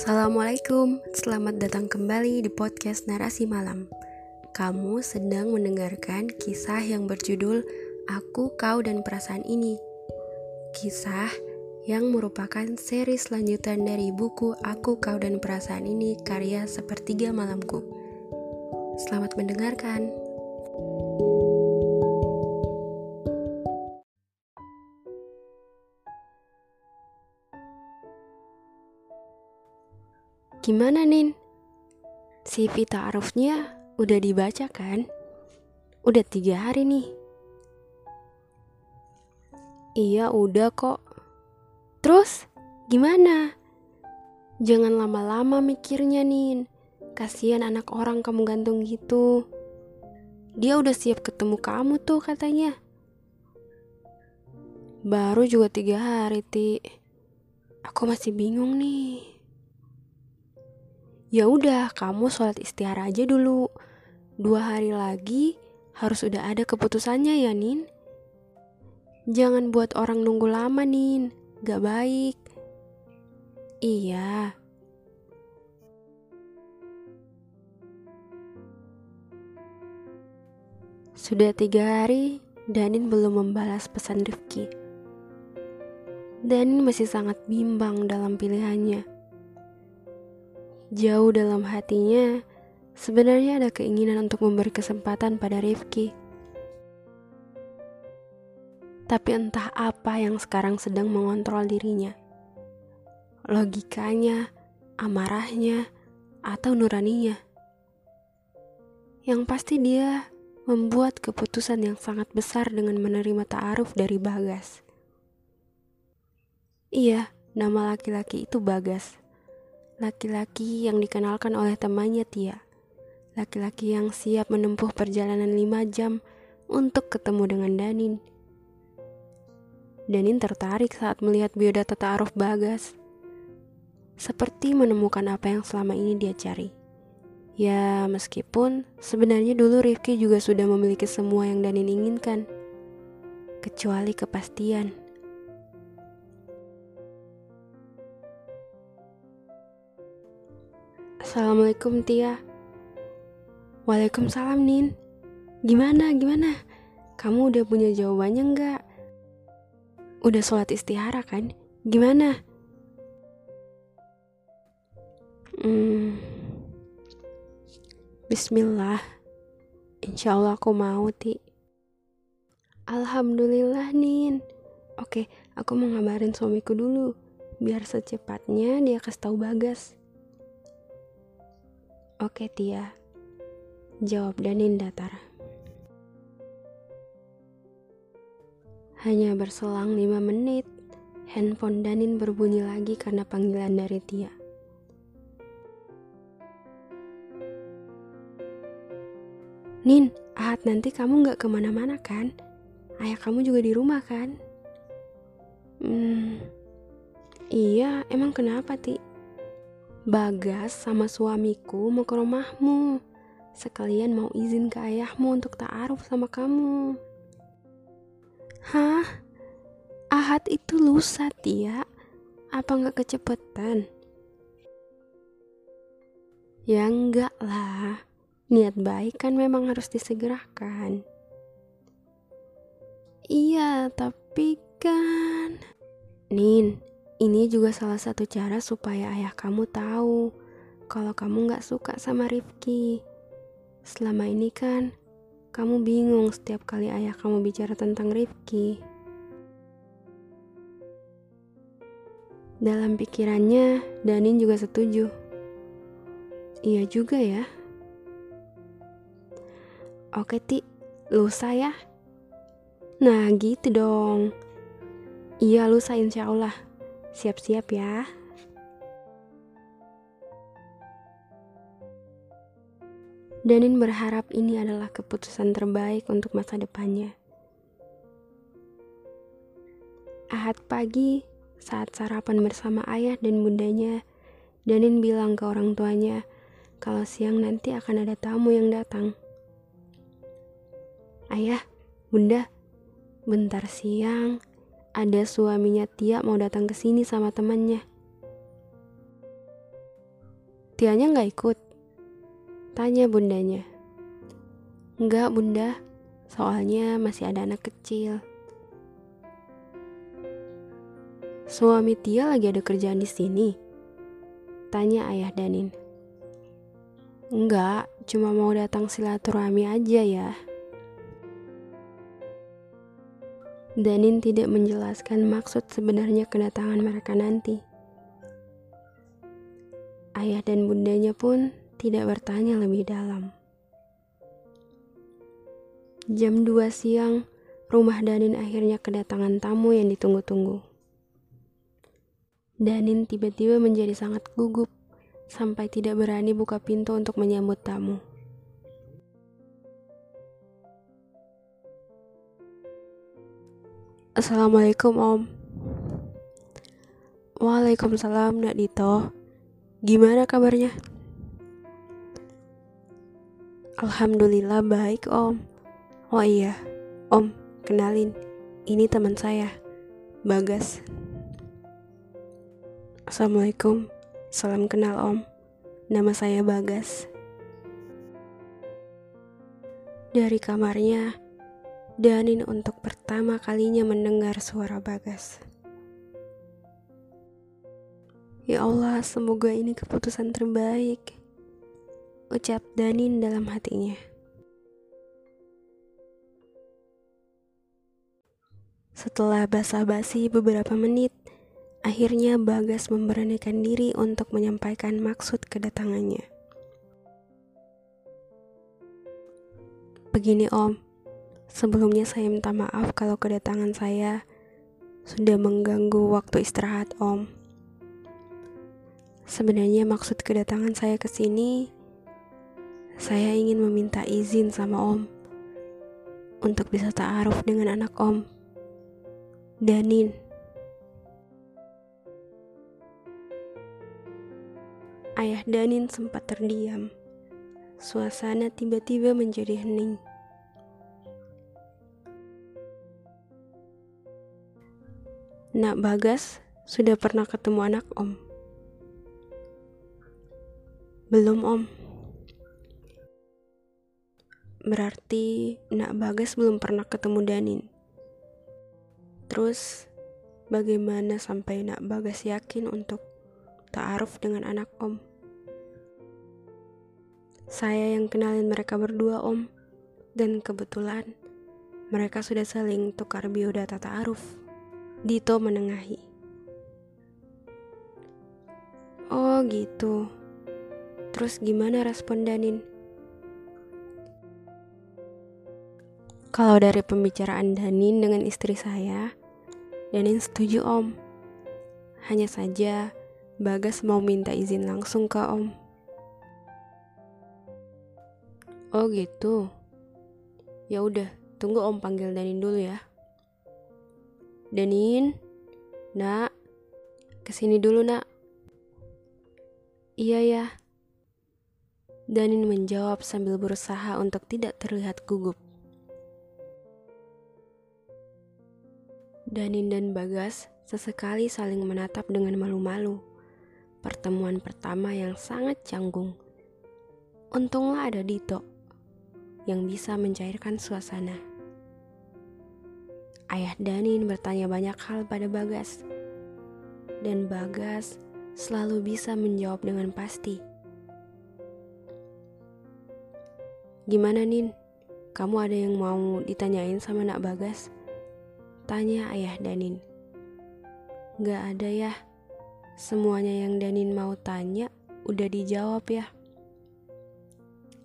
Assalamualaikum, selamat datang kembali di podcast Narasi Malam. Kamu sedang mendengarkan kisah yang berjudul Aku, Kau, dan Perasaan Ini. Kisah yang merupakan seri selanjutan dari buku Aku, Kau, dan Perasaan Ini karya Sepertiga Malamku. Selamat mendengarkan. Gimana Nin? CV ta'arufnya udah dibaca kan? Udah tiga hari nih. Iya udah kok. Terus gimana? Jangan lama-lama mikirnya Nin. Kasihan anak orang kamu gantung gitu. Dia udah siap ketemu kamu tuh katanya. Baru juga tiga hari, Ti. Aku masih bingung nih. Ya udah, kamu sholat istihara aja dulu. Dua hari lagi harus udah ada keputusannya ya, Nin. Jangan buat orang nunggu lama, Nin. Gak baik. Iya. Sudah tiga hari, Danin belum membalas pesan Rifki. Danin masih sangat bimbang dalam pilihannya. Jauh dalam hatinya, sebenarnya ada keinginan untuk memberi kesempatan pada Rifki. Tapi entah apa yang sekarang sedang mengontrol dirinya. Logikanya, amarahnya, atau nuraninya. Yang pasti dia membuat keputusan yang sangat besar dengan menerima ta'aruf dari Bagas. Iya, nama laki-laki itu Bagas laki-laki yang dikenalkan oleh temannya Tia. Laki-laki yang siap menempuh perjalanan lima jam untuk ketemu dengan Danin. Danin tertarik saat melihat biodata ta'aruf Bagas. Seperti menemukan apa yang selama ini dia cari. Ya, meskipun sebenarnya dulu Rifki juga sudah memiliki semua yang Danin inginkan. Kecuali kepastian. Assalamualaikum Tia Waalaikumsalam Nin Gimana, gimana? Kamu udah punya jawabannya nggak? Udah sholat istihara kan? Gimana? Hmm, Bismillah Insya Allah aku mau Ti Alhamdulillah Nin Oke, aku mau ngabarin suamiku dulu Biar secepatnya dia kasih tahu Bagas Oke Tia, jawab Danin datar. Hanya berselang lima menit, handphone Danin berbunyi lagi karena panggilan dari Tia. Nin, Ahad nanti kamu gak ke mana-mana kan? Ayah kamu juga di rumah kan? Hmm, iya, emang kenapa, Ti? Bagas sama suamiku mau ke rumahmu. Sekalian mau izin ke ayahmu untuk ta'aruf sama kamu. Hah? Ahad itu lusa, Tia. Apa nggak kecepetan? Ya enggak lah. Niat baik kan memang harus disegerakan. Iya, tapi kan... Nin, ini juga salah satu cara supaya ayah kamu tahu kalau kamu gak suka sama Rifki. Selama ini kan, kamu bingung setiap kali ayah kamu bicara tentang Rifki. Dalam pikirannya, Danin juga setuju. Iya juga ya. Oke, Ti. Lusa ya? Nah, gitu dong. Iya, lusa insya Allah. Siap-siap ya. Danin berharap ini adalah keputusan terbaik untuk masa depannya. Ahad pagi, saat sarapan bersama ayah dan bundanya, Danin bilang ke orang tuanya kalau siang nanti akan ada tamu yang datang. Ayah, bunda, bentar siang ada suaminya Tia mau datang ke sini sama temannya. Tianya nggak ikut? Tanya bundanya. Enggak bunda, soalnya masih ada anak kecil. Suami Tia lagi ada kerjaan di sini? Tanya ayah Danin. Enggak, cuma mau datang silaturahmi aja ya. Danin tidak menjelaskan maksud sebenarnya kedatangan mereka nanti. Ayah dan bundanya pun tidak bertanya lebih dalam. Jam 2 siang, rumah Danin akhirnya kedatangan tamu yang ditunggu-tunggu. Danin tiba-tiba menjadi sangat gugup sampai tidak berani buka pintu untuk menyambut tamu. Assalamualaikum Om Waalaikumsalam Nak Dito Gimana kabarnya? Alhamdulillah baik Om Oh iya Om, kenalin Ini teman saya Bagas Assalamualaikum, salam kenal Om. Nama saya Bagas. Dari kamarnya, Danin untuk pertama kalinya mendengar suara Bagas. Ya Allah, semoga ini keputusan terbaik. Ucap Danin dalam hatinya. Setelah basa-basi beberapa menit, Akhirnya Bagas memberanikan diri untuk menyampaikan maksud kedatangannya. Begini Om, sebelumnya saya minta maaf kalau kedatangan saya sudah mengganggu waktu istirahat Om. Sebenarnya maksud kedatangan saya ke sini, saya ingin meminta izin sama Om untuk bisa ta'aruf dengan anak Om, Danin. Ayah Danin sempat terdiam. Suasana tiba-tiba menjadi hening. Nak Bagas sudah pernah ketemu anak Om? Belum Om. Berarti Nak Bagas belum pernah ketemu Danin. Terus bagaimana sampai Nak Bagas yakin untuk ta'aruf dengan anak Om? Saya yang kenalin mereka berdua om Dan kebetulan mereka sudah saling tukar biodata ta'aruf Dito menengahi Oh gitu Terus gimana respon Danin? Kalau dari pembicaraan Danin dengan istri saya Danin setuju om Hanya saja Bagas mau minta izin langsung ke om Oh gitu. Ya udah, tunggu Om panggil Danin dulu ya. Danin, Nak, ke sini dulu Nak. Iya ya. Danin menjawab sambil berusaha untuk tidak terlihat gugup. Danin dan Bagas sesekali saling menatap dengan malu-malu. Pertemuan pertama yang sangat canggung. Untunglah ada Dito yang bisa mencairkan suasana. Ayah Danin bertanya banyak hal pada Bagas, dan Bagas selalu bisa menjawab dengan pasti. Gimana Nin? Kamu ada yang mau ditanyain sama nak Bagas? Tanya ayah Danin. Gak ada ya. Semuanya yang Danin mau tanya udah dijawab ya.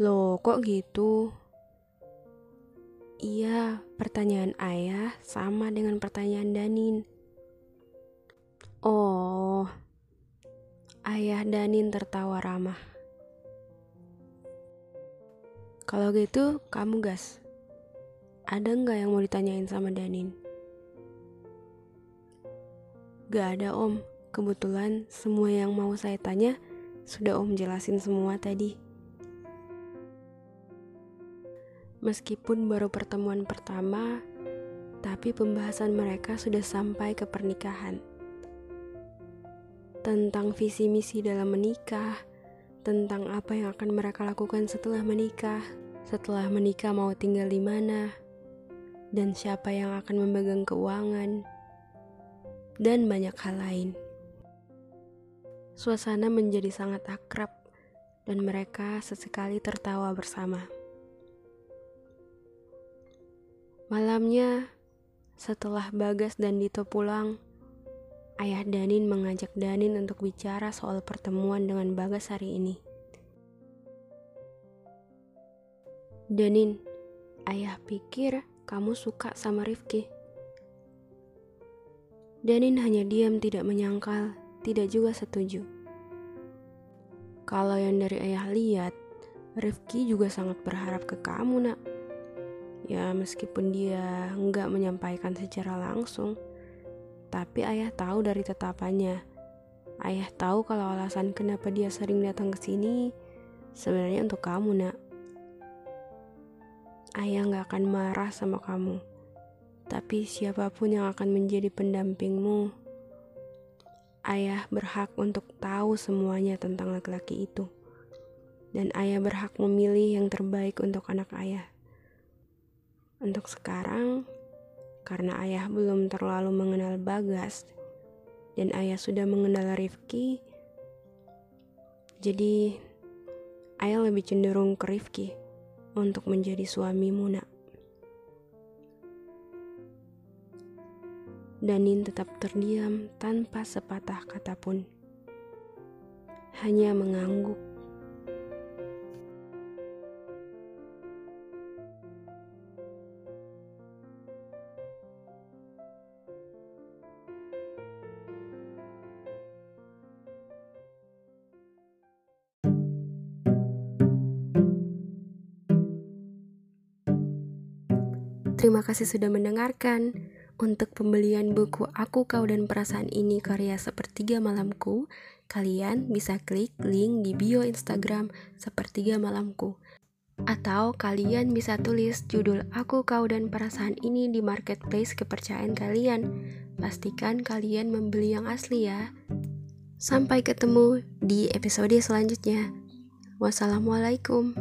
Loh kok gitu? Iya, pertanyaan ayah sama dengan pertanyaan Danin. Oh, ayah Danin tertawa ramah. Kalau gitu, kamu gas. Ada nggak yang mau ditanyain sama Danin? Gak ada om, kebetulan semua yang mau saya tanya sudah om jelasin semua tadi. Meskipun baru pertemuan pertama, tapi pembahasan mereka sudah sampai ke pernikahan. Tentang visi misi dalam menikah, tentang apa yang akan mereka lakukan setelah menikah, setelah menikah mau tinggal di mana, dan siapa yang akan memegang keuangan, dan banyak hal lain. Suasana menjadi sangat akrab, dan mereka sesekali tertawa bersama. Malamnya, setelah Bagas dan Dito pulang, ayah Danin mengajak Danin untuk bicara soal pertemuan dengan Bagas hari ini. Danin, ayah pikir kamu suka sama Rifki. Danin hanya diam tidak menyangkal, tidak juga setuju. Kalau yang dari ayah lihat, Rifki juga sangat berharap ke kamu nak. Ya meskipun dia nggak menyampaikan secara langsung, tapi ayah tahu dari tetapannya. Ayah tahu kalau alasan kenapa dia sering datang ke sini sebenarnya untuk kamu, Nak. Ayah nggak akan marah sama kamu. Tapi siapa pun yang akan menjadi pendampingmu, ayah berhak untuk tahu semuanya tentang laki-laki itu. Dan ayah berhak memilih yang terbaik untuk anak ayah. Untuk sekarang, karena ayah belum terlalu mengenal Bagas dan ayah sudah mengenal Rifki, jadi ayah lebih cenderung ke Rifki untuk menjadi suamimu nak. Danin tetap terdiam tanpa sepatah kata pun. Hanya mengangguk Terima kasih sudah mendengarkan. Untuk pembelian buku Aku, Kau, dan Perasaan Ini karya Sepertiga Malamku, kalian bisa klik link di bio Instagram Sepertiga Malamku. Atau kalian bisa tulis judul Aku, Kau, dan Perasaan Ini di marketplace kepercayaan kalian. Pastikan kalian membeli yang asli ya. Sampai ketemu di episode selanjutnya. Wassalamualaikum.